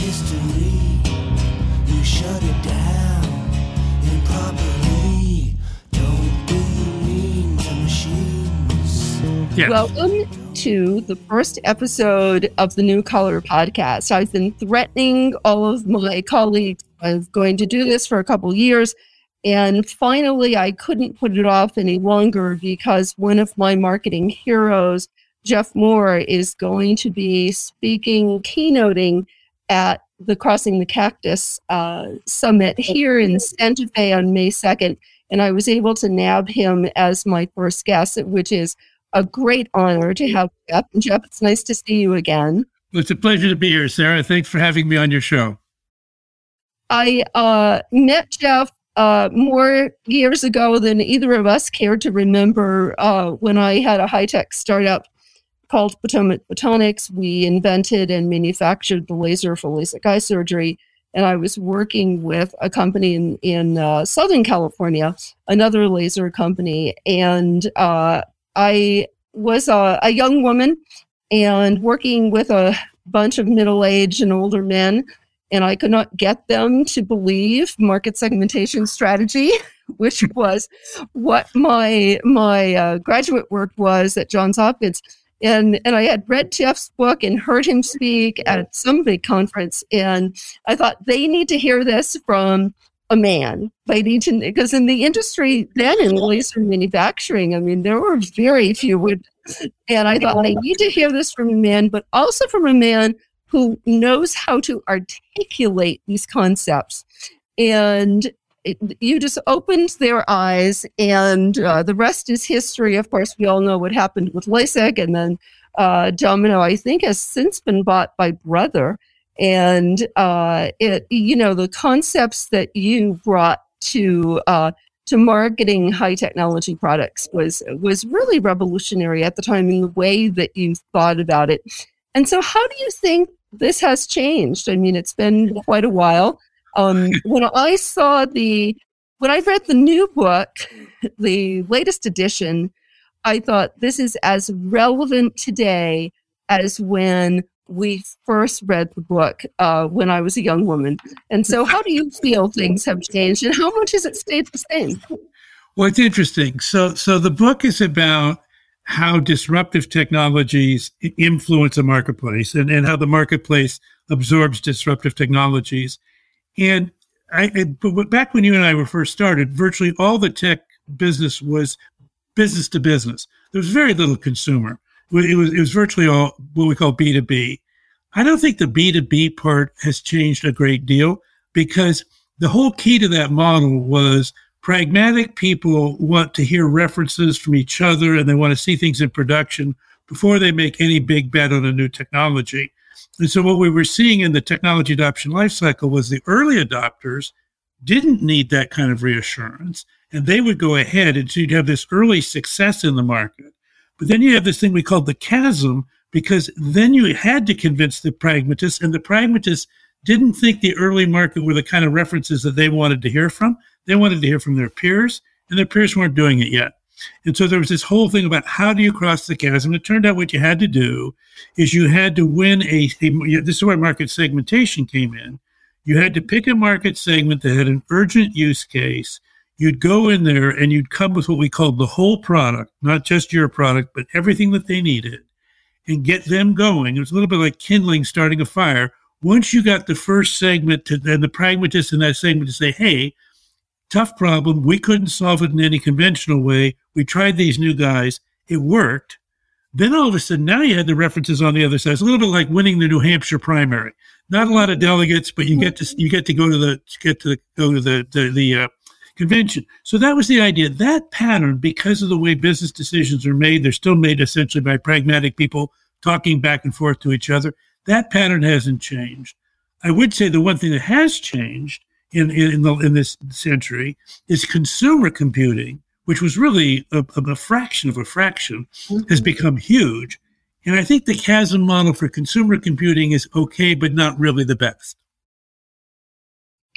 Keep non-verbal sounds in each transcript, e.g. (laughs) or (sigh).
history. You shut it down improperly. Don't be mean to machines. Yeah. Welcome to the first episode of the New Collar podcast. I've been threatening all of my colleagues. I'm going to do this for a couple years. And finally, I couldn't put it off any longer because one of my marketing heroes, Jeff Moore, is going to be speaking, keynoting at the Crossing the Cactus uh, Summit here in Santa Fe on May 2nd. And I was able to nab him as my first guest, which is a great honor to have Jeff. And Jeff, it's nice to see you again. Well, it's a pleasure to be here, Sarah. Thanks for having me on your show. I uh, met Jeff uh, more years ago than either of us cared to remember uh, when I had a high tech startup called Potomac Photonics. We invented and manufactured the laser for LASIK eye surgery. And I was working with a company in, in uh, Southern California, another laser company. And uh, I was a, a young woman and working with a bunch of middle aged and older men and I could not get them to believe market segmentation strategy, (laughs) which was what my my uh, graduate work was at Johns Hopkins. And and I had read Jeff's book and heard him speak at some big conference, and I thought they need to hear this from a man. They need to because in the industry then in laser manufacturing, I mean there were very few would, and I thought they need to hear this from a man, but also from a man who knows how to articulate these concepts. And you just opened their eyes, and uh, the rest is history. Of course, we all know what happened with LASIK, and then uh, Domino, I think, has since been bought by Brother. And uh, it, you know, the concepts that you brought to uh, to marketing high technology products was was really revolutionary at the time in the way that you thought about it. And so, how do you think this has changed. I mean, it's been quite a while. Um, when I saw the, when I read the new book, (laughs) the latest edition, I thought this is as relevant today as when we first read the book uh, when I was a young woman. And so, how do you feel things have changed, and how much has it stayed the same? Well, it's interesting. So, so the book is about how disruptive technologies influence a marketplace and, and how the marketplace absorbs disruptive technologies. And I, but back when you and I were first started, virtually all the tech business was business to business. There was very little consumer. It was, it was virtually all what we call B2B. I don't think the B2B part has changed a great deal because the whole key to that model was pragmatic people want to hear references from each other and they want to see things in production before they make any big bet on a new technology. And so what we were seeing in the technology adoption lifecycle was the early adopters didn't need that kind of reassurance and they would go ahead and so you'd have this early success in the market. But then you have this thing we call the chasm because then you had to convince the pragmatists and the pragmatists didn't think the early market were the kind of references that they wanted to hear from. They wanted to hear from their peers, and their peers weren't doing it yet. And so there was this whole thing about how do you cross the chasm. It turned out what you had to do is you had to win a, a this is where market segmentation came in. You had to pick a market segment that had an urgent use case. You'd go in there and you'd come with what we called the whole product, not just your product, but everything that they needed and get them going. It was a little bit like kindling, starting a fire. Once you got the first segment to then the pragmatist in that segment to say, hey, tough problem. We couldn't solve it in any conventional way. We tried these new guys. It worked. Then all of a sudden, now you had the references on the other side. It's a little bit like winning the New Hampshire primary. Not a lot of delegates, but you get to you get to go to the get to the, go to the the, the uh, convention. So that was the idea. That pattern, because of the way business decisions are made, they're still made essentially by pragmatic people talking back and forth to each other. That pattern hasn't changed. I would say the one thing that has changed in in, the, in this century is consumer computing, which was really a, a fraction of a fraction, mm-hmm. has become huge. And I think the chasm model for consumer computing is okay, but not really the best.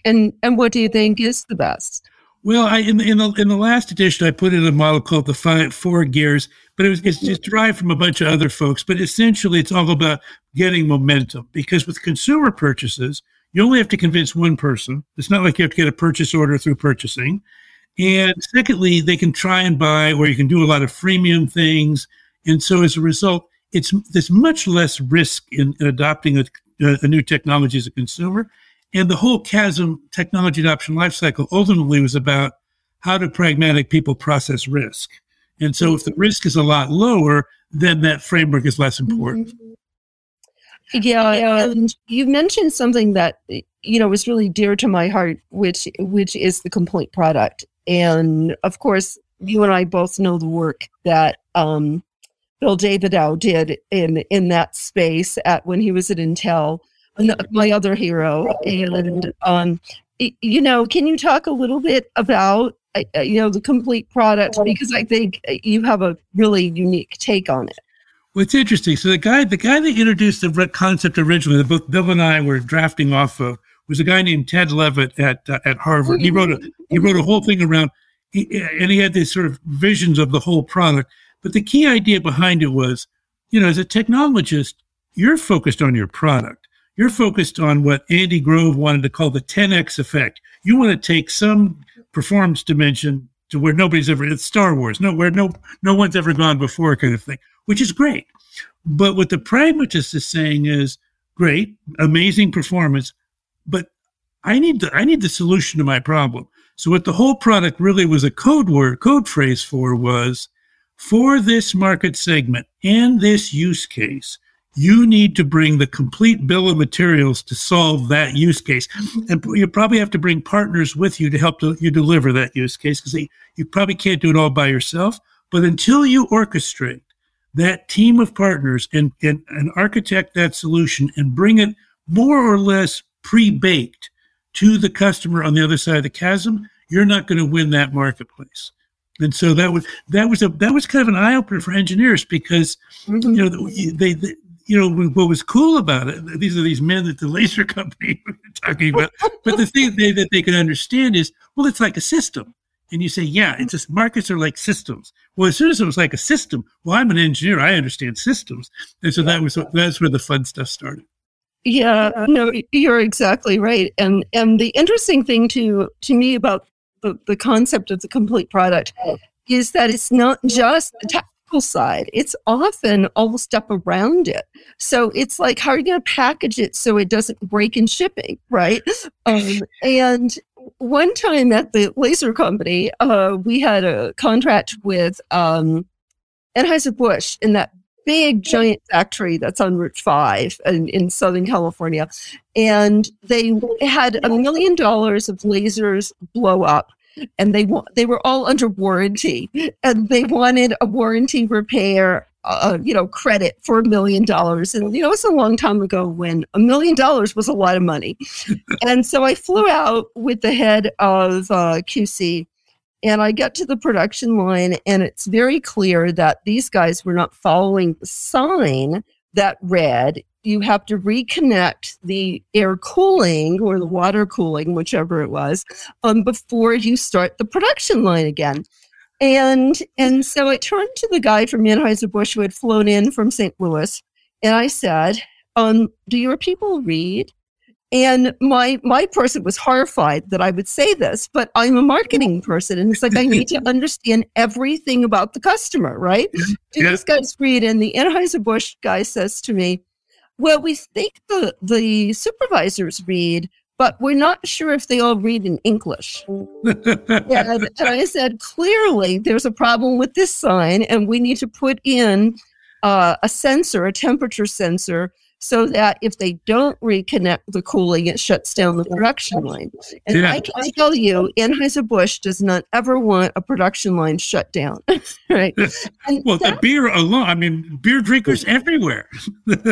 And and what do you think is the best? Well, I, in, in, the, in the last edition, I put in a model called the five, four gears, but it was, it's just derived from a bunch of other folks. But essentially, it's all about getting momentum because with consumer purchases, you only have to convince one person. It's not like you have to get a purchase order through purchasing. And secondly, they can try and buy, or you can do a lot of freemium things. And so as a result, it's there's much less risk in, in adopting a, a, new technology as a consumer. And the whole chasm technology adoption lifecycle ultimately was about how do pragmatic people process risk. And so if the risk is a lot lower, then that framework is less important. Mm-hmm. Yeah, and you mentioned something that you know was really dear to my heart, which which is the complete product. And of course, you and I both know the work that um, Bill Davidow did in in that space at when he was at Intel, my other hero. And um, you know, can you talk a little bit about uh, uh, you know the complete product because I think you have a really unique take on it. Well, it's interesting. So the guy, the guy that introduced the concept originally, that both Bill and I were drafting off of, was a guy named Ted Levitt at uh, at Harvard. He wrote a he wrote a whole thing around, he, and he had these sort of visions of the whole product. But the key idea behind it was, you know, as a technologist, you're focused on your product. You're focused on what Andy Grove wanted to call the 10x effect. You want to take some performance dimension to where nobody's ever it's Star Wars, no where no no one's ever gone before, kind of thing, which is great. But what the pragmatist is saying is great, amazing performance, but I need the I need the solution to my problem. So what the whole product really was a code word, code phrase for was for this market segment and this use case, you need to bring the complete bill of materials to solve that use case. And you probably have to bring partners with you to help you deliver that use case because you probably can't do it all by yourself. But until you orchestrate that team of partners and, and, and architect that solution and bring it more or less pre baked to the customer on the other side of the chasm, you're not going to win that marketplace. And so that was that was a that was kind of an eye opener for engineers because mm-hmm. you know they, they you know what was cool about it. These are these men at the (laughs) laser company (laughs) talking about. but the thing they, that they can understand is well, it's like a system. And you say, yeah, it's just markets are like systems. Well, as soon as it was like a system, well, I'm an engineer, I understand systems, and so that was that's where the fun stuff started. Yeah, no, you're exactly right. And and the interesting thing to to me about the, the concept of the complete product is that it's not just the technical side, it's often all the stuff around it. So it's like, how are you going to package it so it doesn't break in shipping, right? Um, and one time at the laser company, uh, we had a contract with um, Anheuser-Busch in that big giant factory that's on Route 5 in, in Southern California. And they had a million dollars of lasers blow up and they they were all under warranty. And they wanted a warranty repair uh, you know credit for a million dollars. And you know it's a long time ago when a million dollars was a lot of money. And so i flew out with the head of uh, qc and I get to the production line, and it's very clear that these guys were not following the sign that read, you have to reconnect the air cooling or the water cooling, whichever it was, um, before you start the production line again. And and so I turned to the guy from Anheuser-Busch who had flown in from St. Louis, and I said, um, do your people read? And my my person was horrified that I would say this, but I'm a marketing person, and it's like I need to (laughs) understand everything about the customer, right? Do yeah. these guys read? And the Anheuser Busch guy says to me, "Well, we think the the supervisors read, but we're not sure if they all read in English." and, and I said, "Clearly, there's a problem with this sign, and we need to put in." Uh, a sensor, a temperature sensor, so that if they don't reconnect the cooling, it shuts down the production line. And yeah. I can tell you, Anheuser-Busch does not ever want a production line shut down. (laughs) right. (laughs) And well, the beer alone, I mean, beer drinkers everywhere. right.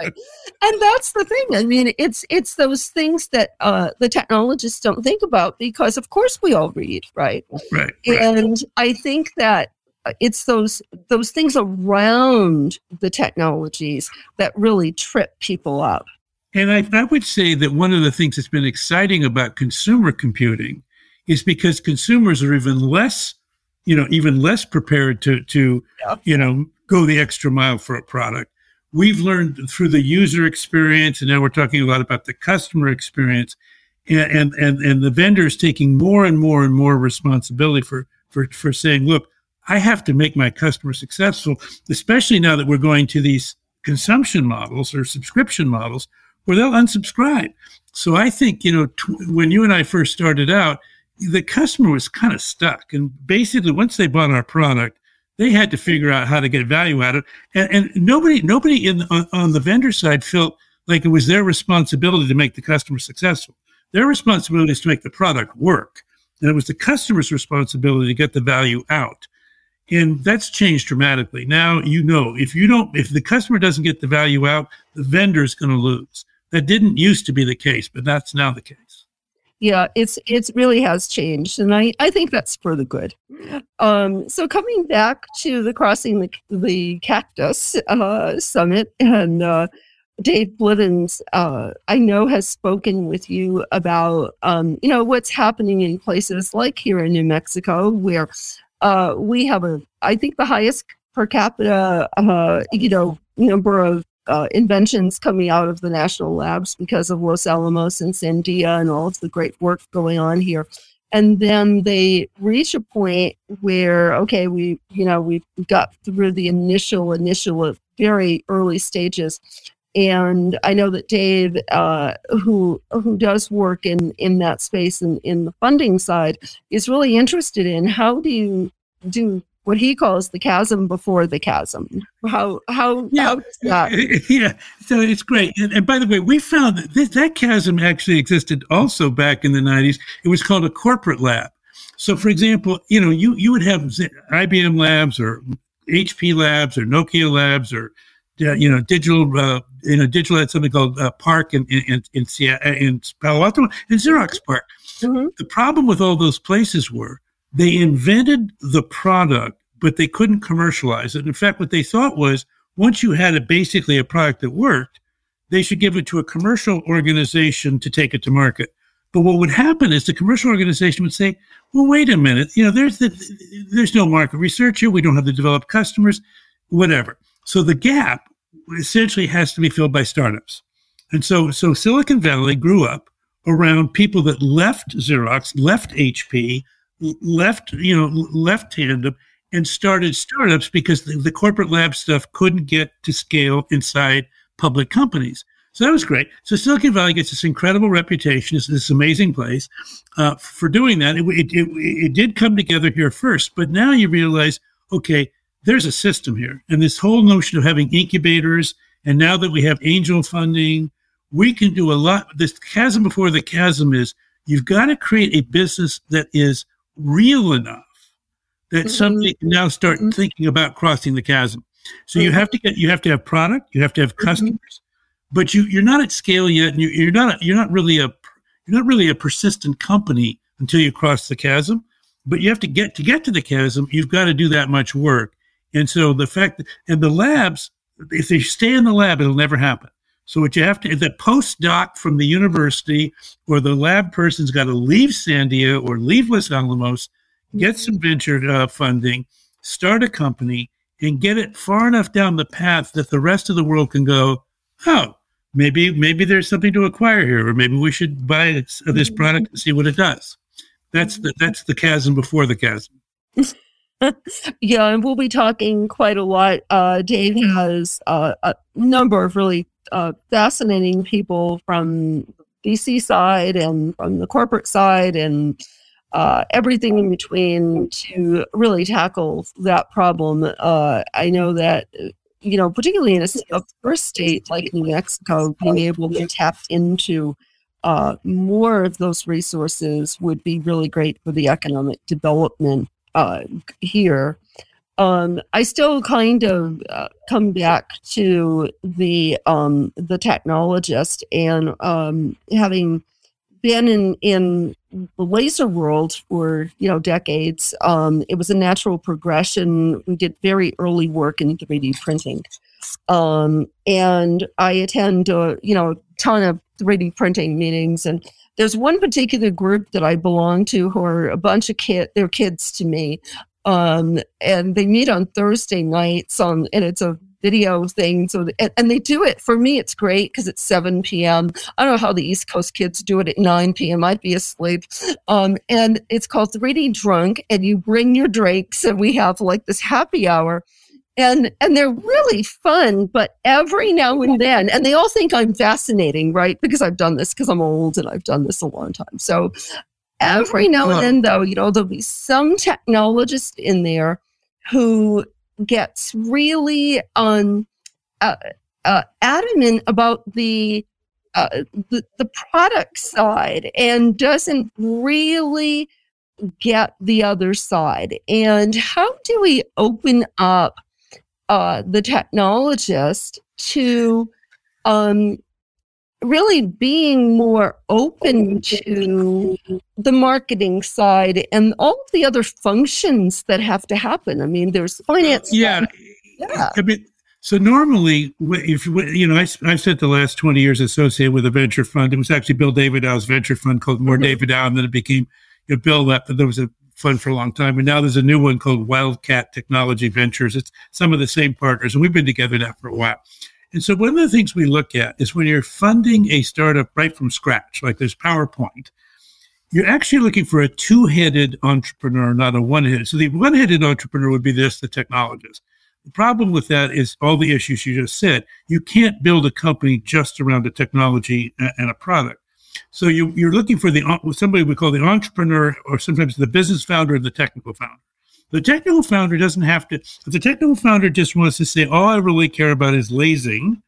And that's the thing. I mean, it's it's those things that uh, the technologists don't think about because, of course, we all read, right? Right. And. I think that Uh, it's those those things around the technologies that really trip people up. And I, I would say that one of the things that's been exciting about consumer computing is because consumers are even less, you know, even less prepared to to Yeah. you know go the extra mile for a product. We've learned through the user experience, and now we're talking a lot about the customer experience, and and and, and the vendors taking more and more and more responsibility for for for saying, look, I have to make my customer successful, especially now that we're going to these consumption models or subscription models where they'll unsubscribe. So I think, you know, when you and I first started out, the customer was kind of stuck. And basically, once they bought our product, they had to figure out how to get value out of it. And, and nobody, nobody in on, on the vendor side felt like it was their responsibility to make the customer successful. Their responsibility is to make the product work. And it was the customer's responsibility to get the value out. And that's changed dramatically. Now, you know, if you don't, if the customer doesn't get the value out, the vendor's going to lose. That didn't used to be the case, but that's now the case. yeah it's it's really has changed and i i think that's for the good um so coming back to the crossing the the cactus uh summit and uh dave bliddens uh i know has spoken with you about um you know what's happening in places like here in new mexico where uh we have a i think the highest per capita uh you know number of uh, inventions coming out of the national labs because of Los Alamos and Sandia and all of the great work going on here. And then they reach a point where, okay, we, you know, we got through the initial, initial, very early stages. And I know that Dave, uh, who who does work in in that space and in the funding side, is really interested in how do you do what he calls the chasm before the chasm. How how Yeah. how (laughs) yeah, so it's great. And, and by the way, we found that this, that chasm actually existed also back in the 90s. It was called a corporate lab. So, for example, you know, you, you would have IBM labs or HP labs or Nokia labs or, you know, digital, uh, you know, digital had something called uh, Park in, in, in, Seattle, in Palo Alto and Xerox PARC. Mhm. The problem with all those places were they invented the product, but they couldn't commercialize it. In fact, what they thought was once you had a, basically a product that worked, they should give it to a commercial organization to take it to market. But what would happen is the commercial organization would say, "Well, wait a minute. You know, there's the, there's no market research here. We don't have the developed customers, whatever." So the gap essentially has to be filled by startups. And so, so Silicon Valley grew up around people that left Xerox, left HP, left you know left Tandem, and started startups because the, the corporate lab stuff couldn't get to scale inside public companies. So that was great. So Silicon Valley gets this incredible reputation as this amazing place uh, for doing that. It, it, it, it did come together here first, but now you realize, okay, there's a system here, and this whole notion of having incubators, and now that we have angel funding, we can do a lot. This chasm before the chasm is you've got to create a business that is real enough that Mhm. somebody can now start Mhm. thinking about crossing the chasm. So you Mhm. have to get you have to have product, you have to have Mhm. customers, but you you're not at scale yet, and you, you're not you're not really a you're not really a persistent company until you cross the chasm. But you have to get to get to the chasm. You've got to do that much work, and so the fact that, and the labs, if they stay in the lab, it'll never happen. So what you have to the postdoc from the university or the lab person's got to leave Sandia or leave Los Alamos, get mm-hmm. some venture uh, funding, start a company, and get it far enough down the path that the rest of the world can go, oh, maybe maybe there's something to acquire here, or maybe we should buy this, this mm-hmm. product and see what it does. That's mm-hmm. the that's the chasm before the chasm. (laughs) (laughs) yeah, and we'll be talking quite a lot. Uh, Dave has uh, a number of really uh, fascinating people from the DC side and from the corporate side and uh, everything in between to really tackle that problem. Uh, I know that you know, particularly in a, a first state like New Mexico, being able to tap into uh, more of those resources would be really great for the economic development uh, here. Um, I still kind of uh, come back to the um, the technologist and um, having been in in the laser world for you know decades. Um, it was a natural progression. We did very early work in 3D printing, um, and I attend uh, you know a ton of 3D printing meetings and there's one particular group that I belong to who are a bunch of kids, they're kids to me. Um, and they meet on Thursday nights on, and it's a video thing. So, and, and they do it for me. It's great because it's 7 p.m. I don't know how the East Coast kids do it at 9 p.m. I'd be asleep. Um, and it's called 3D Drunk, and you bring your drinks, and we have like this happy hour and and they're really fun but every now and then and they all think i'm fascinating right? Because i've done this because i'm old and i've done this a long time. So every now and then though you know there'll be some technologist in there who gets really um uh, uh, adamant about the, uh, the the product side and doesn't really get the other side. And how do we open up uh, the technologist to um, really being more open to the marketing side and all of the other functions that have to happen. I mean, there's finance. Yeah. Yeah. I mean, so normally, if you know, I, I spent the last twenty years associated with a venture fund. It was actually Bill Davidow's venture fund called Mohr mm-hmm. Davidow, and then it became you know, Bill left. But there was a fun for a long time. And now there's a new one called Wildcat Technology Ventures. It's some of the same partners, and we've been together now for a while. And so one of the things we look at is when you're funding a startup right from scratch, like there's PowerPoint, you're actually looking for a two-headed entrepreneur, not a one-headed. So the one-headed entrepreneur would be this, the technologist. The problem with that is all the issues you just said. You can't build a company just around a technology and a product. So you, you're looking for the somebody we call the entrepreneur, or sometimes the business founder and the technical founder. The technical founder doesn't have to. The technical founder just wants to say, "All I really care about is lasing,"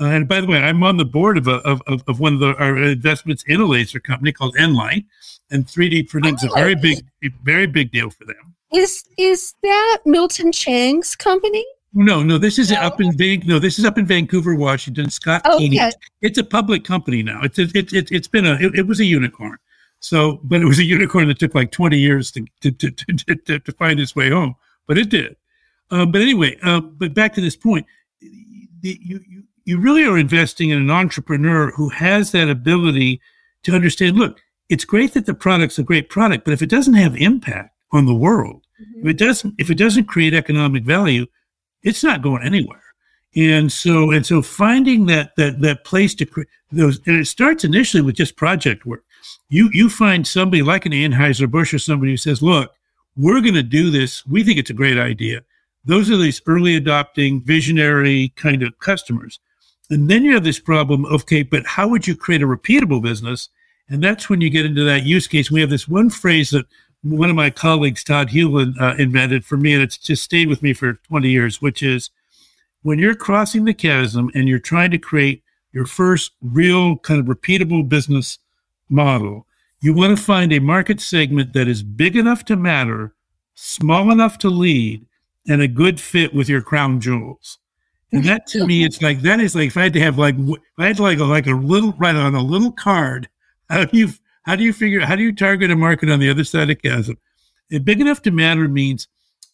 uh, and by the way, I'm on the board of, a, of, of one of the, our investments in a laser company called nLIGHT, and 3D printing is a very big, very big deal for them. Is is that Milton Chang's company? No, no, this is no. up in Van- no, this is up in Vancouver, Washington. Scott okay. Keeney. It's a public company now. It's it, it, it's been a it, it, was a unicorn. So, but it was a unicorn that took like twenty years to to to, to, to find its way home, but it did. Um, but anyway, uh, but back to this point, the, you you you really are investing in an entrepreneur who has that ability to understand. Look, it's great that the product's a great product, but if it doesn't have impact on the world, mm-hmm. if it doesn't if it doesn't create economic value it's not going anywhere. And so, and so finding that, that, that place to create those, and it starts initially with just project work. You, you find somebody like an Anheuser-Busch or somebody who says, look, we're going to do this. We think it's a great idea. Those are these early adopting, visionary kind of customers. And then you have this problem, okay, but how would you create a repeatable business? And that's when you get into that use case. We have this one phrase that one of my colleagues, Todd Hewlin, uh, invented for me, and it's just stayed with me for 20 years, which is when you're crossing the chasm and you're trying to create your first real kind of repeatable business model, you want to find a market segment that is big enough to matter, small enough to lead, and a good fit with your crown jewels. And that to me, it's like that is like if I had to have like if I had to like a, like a little write on a little card, how do you how do you figure? How do you target a market on the other side of chasm? And big enough to matter means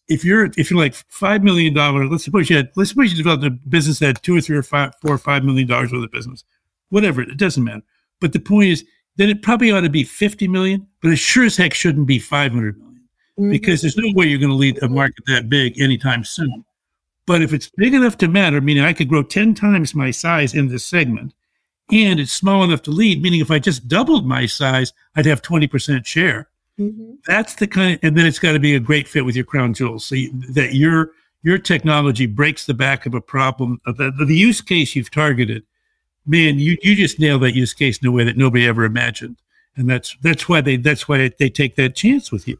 if you're if you're like five million dollars, let's suppose you had let's suppose you developed a business that had two or three or five four or five million dollars worth of business, whatever it doesn't matter. But the point is, then it probably ought to be fifty million, but it sure as heck shouldn't be five hundred million mm-hmm. because there's no way you're going to lead a market that big anytime soon. But if it's big enough to matter, meaning I could grow ten times my size in this segment, and it's small enough to lead, meaning if I just doubled my size, I'd have 20% share. Mm-hmm. That's the kind of, and then it's got to be a great fit with your crown jewels. So you, that your, your technology breaks the back of a problem of the, the use case you've targeted. Man, you, you just nailed that use case in a way that nobody ever imagined. And that's, that's why they, that's why they take that chance with you.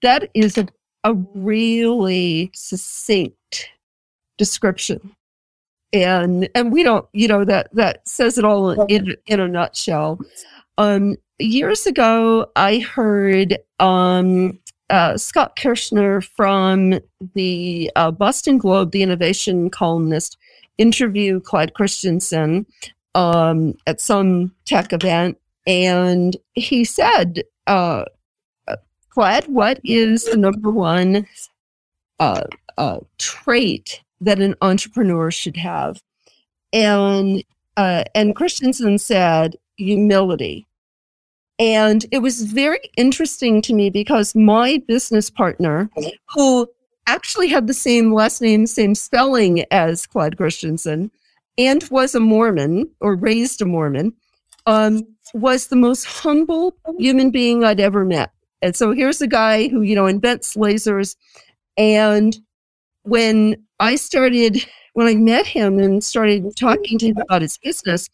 That is a, a really succinct description and and we don't you know that that says it all in in a nutshell. Um years ago i heard um uh, Scott Kirsner from the uh, Boston Globe, the innovation columnist, interview Clyde Christensen um, at some tech event, and he said, uh, "Clyde, what is the number one uh, uh, trait that an entrepreneur should have. And uh, and Christensen said, humility. And it was very interesting to me because my business partner, who actually had the same last name, same spelling as Clyde Christensen, and was a Mormon or raised a Mormon, um, was the most humble human being I'd ever met. And so here's a guy who, you know, invents lasers. And when I started, when I met him and started talking to him about his business,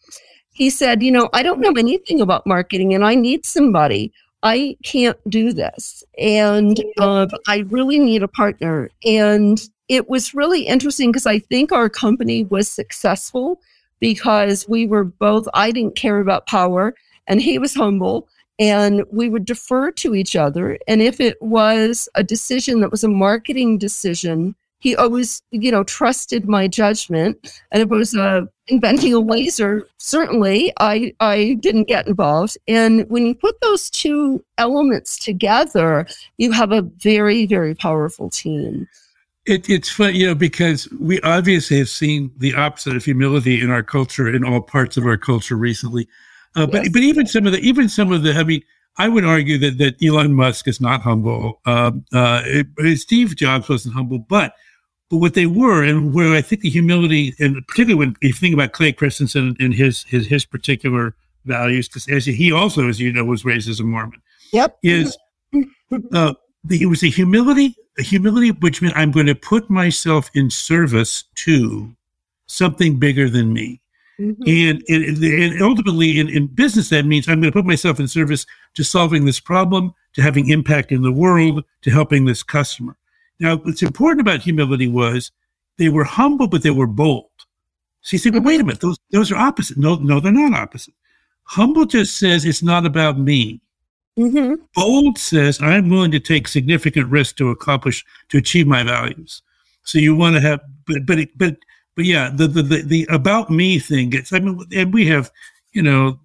he said, You know, I don't know anything about marketing and I need somebody. I can't do this. And uh, I really need a partner. And it was really interesting because I think our company was successful because we were both, I didn't care about power and he was humble and we would defer to each other. And if it was a decision that was a marketing decision, he always, you know, trusted my judgment. And if it was uh, inventing a laser, certainly I, I didn't get involved. And when you put those two elements together, you have a very, very powerful team. It, it's fun, you know, because we obviously have seen the opposite of humility in our culture, in all parts of our culture recently. Uh, but yes. but even some of the even some of the I mean, I would argue that that Elon Musk is not humble. Um, uh, Steve Jobs wasn't humble, but but what they were, and where I think the humility, and particularly when you think about Clay Christensen and his his his particular values, because as he also, as you know, was raised as a Mormon. Yep. Is uh, the, it was a humility, a humility which meant I'm going to put myself in service to something bigger than me. Mm-hmm. And, and, and, ultimately, in, in business, that means I'm going to put myself in service to solving this problem, to having impact in the world, to helping this customer. Now, what's important about humility was they were humble, but they were bold. So you say, well, wait a minute, those, those are opposite. No, no, they're not opposite. Humble just says it's not about me. Mm-hmm. Bold says I'm willing to take significant risk to accomplish, to achieve my values. So you want to have, but, but, but, but yeah, the, the, the, the about me thing gets, I mean, and we have, you know,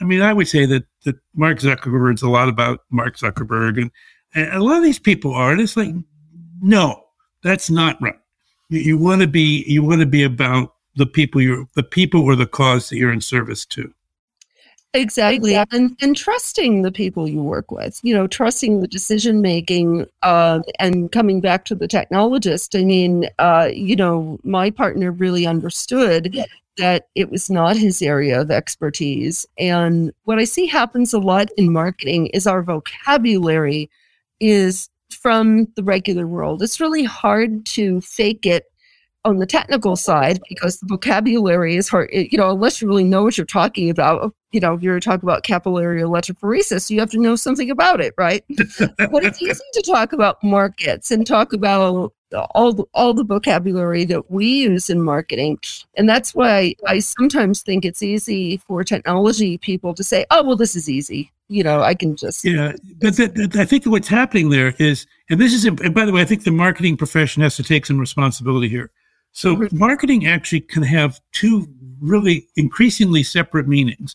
I mean, I would say that, that Mark Zuckerberg's a lot about Mark Zuckerberg and, and a lot of these people are, and it's like, no, that's not right. You, you want to be you want to be about the people you're the people or the cause that you're in service to. Exactly. And, and trusting the people you work with, you know, trusting the decision making uh, and coming back to the technologist. I mean, uh, you know, my partner really understood that it was not his area of expertise. And what I see happens a lot in marketing is our vocabulary is from the regular world. It's really hard to fake it on the technical side because the vocabulary is hard, you know, unless you really know what you're talking about. You know, if you're talking about capillary electrophoresis, you have to know something about it, right? (laughs) but it's easy to talk about markets and talk about all the, all the vocabulary that we use in marketing. And that's why I sometimes think it's easy for technology people to say, oh, well, this is easy you know, I can just. Yeah, but I think what's happening there is, and this is, and by the way, I think the marketing profession has to take some responsibility here. So, mm-hmm. marketing actually can have two really increasingly separate meanings.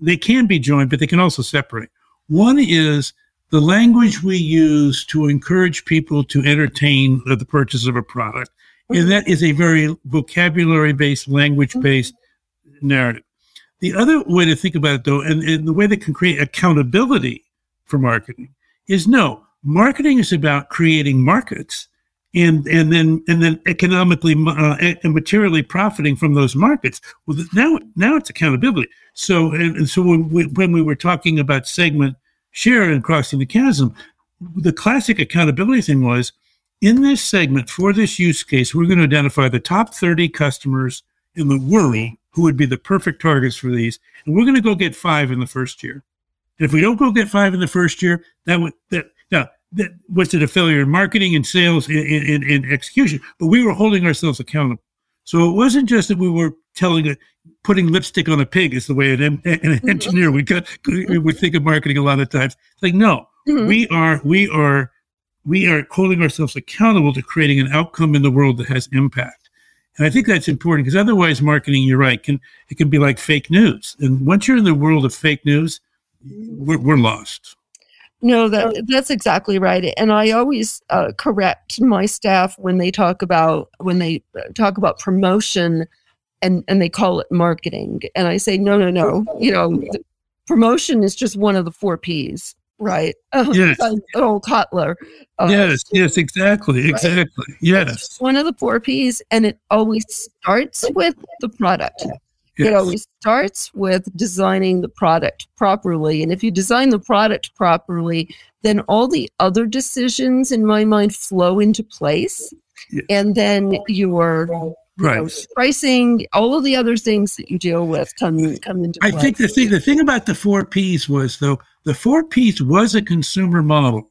They can be joined, but they can also separate. One is the language we use to encourage people to entertain the purchase of a product. Mm-hmm. And that is a very vocabulary based, language based mm-hmm. narrative. The other way to think about it, though, and, and the way that can create accountability for marketing is no, marketing is about creating markets and and then and then economically uh, and materially profiting from those markets. Well, now now it's accountability. So and, and so when we, when we were talking about segment share and crossing the chasm, the classic accountability thing was in this segment for this use case, we're going to identify the top thirty customers in the world who would be the perfect targets for these. And we're going to go get five in the first year. And if we don't go get five in the first year, that would, that, now, that was it a failure in marketing and sales and, in in execution, but we were holding ourselves accountable. So it wasn't just that we were telling it, putting lipstick on a pig is the way an, an mm-hmm. engineer would, got, would think of marketing a lot of times. It's like, no, mm-hmm. we are, we are, we are holding ourselves accountable to creating an outcome in the world that has impact. And I think that's important because otherwise, marketing, you're right, can it can be like fake news. And once you're in the world of fake news, we're, we're lost. No, that that's exactly right. And I always uh, correct my staff when they talk about when they talk about promotion and and they call it marketing. And I say, no, no, no. You know, promotion is just one of the four P's, right? (laughs) Yes. old Kotler. Uh, yes, yes, exactly, right? exactly. Yes. one of the four P's, and it always starts with the product. Yes. It always starts with designing the product properly. And if you design the product properly, then all the other decisions in my mind flow into place. Yes. And then your right. Know, pricing, all of the other things that you deal with come come into play. I think the thing the thing about the four P's was though the four P's was a consumer model.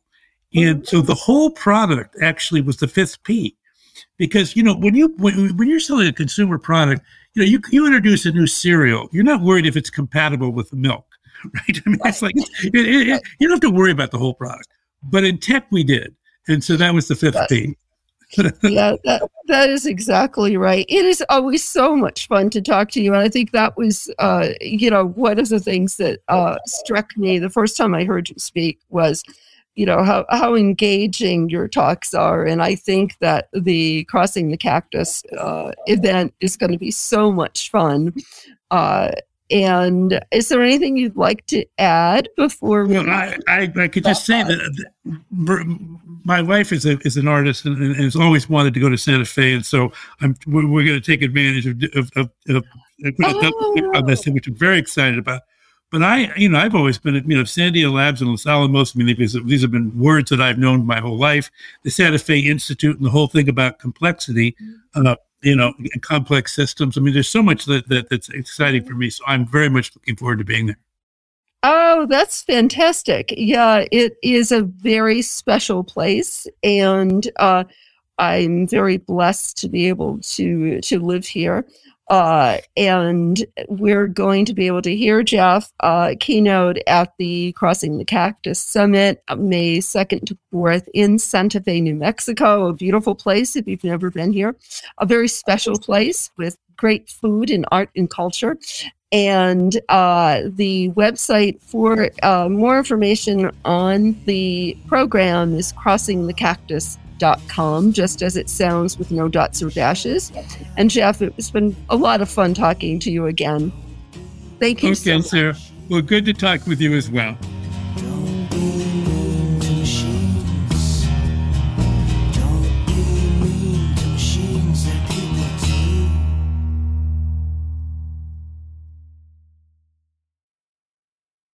And mm-hmm. so the whole product actually was the fifth P. Because you know when you when, when you're selling a consumer product, you know you you introduce a new cereal, you're not worried if it's compatible with the milk, (laughs) right? I mean, it's like it, it, it, you don't have to worry about the whole product. But in tech, we did, and so that was the fifth P (laughs) yeah, that, that is exactly right. It is always so much fun to talk to you. And I think that was, uh, you know, one of the things that uh, struck me the first time I heard you speak was, you know, how, how engaging your talks are. And I think that the Crossing the Cactus uh, event is going to be so much fun. Uh, and is there anything you'd like to add before we? Well, I, I, I could just say that my wife is a, is an artist and, and, has always wanted to go to Santa Fe, and so I'm we're, we're going to take advantage of of, of, of, oh. this, which I'm very excited about. But I, you know, I've always been, at you know, Sandia Labs and Los Alamos. I mean, these, these have been words that I've known my whole life. The Santa Fe Institute and the whole thing about complexity. Uh, you know, complex systems. I mean, there's so much that, that that's exciting for me. So I'm very much looking forward to being there. Oh, that's fantastic. Yeah, it is a very special place. And uh, I'm very blessed to be able to to live here. Uh, and we're going to be able to hear Jeff uh, keynote at the Crossing the Cactus Summit May 2nd to 4th in Santa Fe, New Mexico, a beautiful place if you've never been here, a very special place with great food and art and culture. And uh, the website for uh, more information on the program is crossingthecactus.com com, just as it sounds with no dots or dashes. And Jeff, it's been a lot of fun talking to you again. Thank you. Okay, so sir. Well, good to talk with you as well.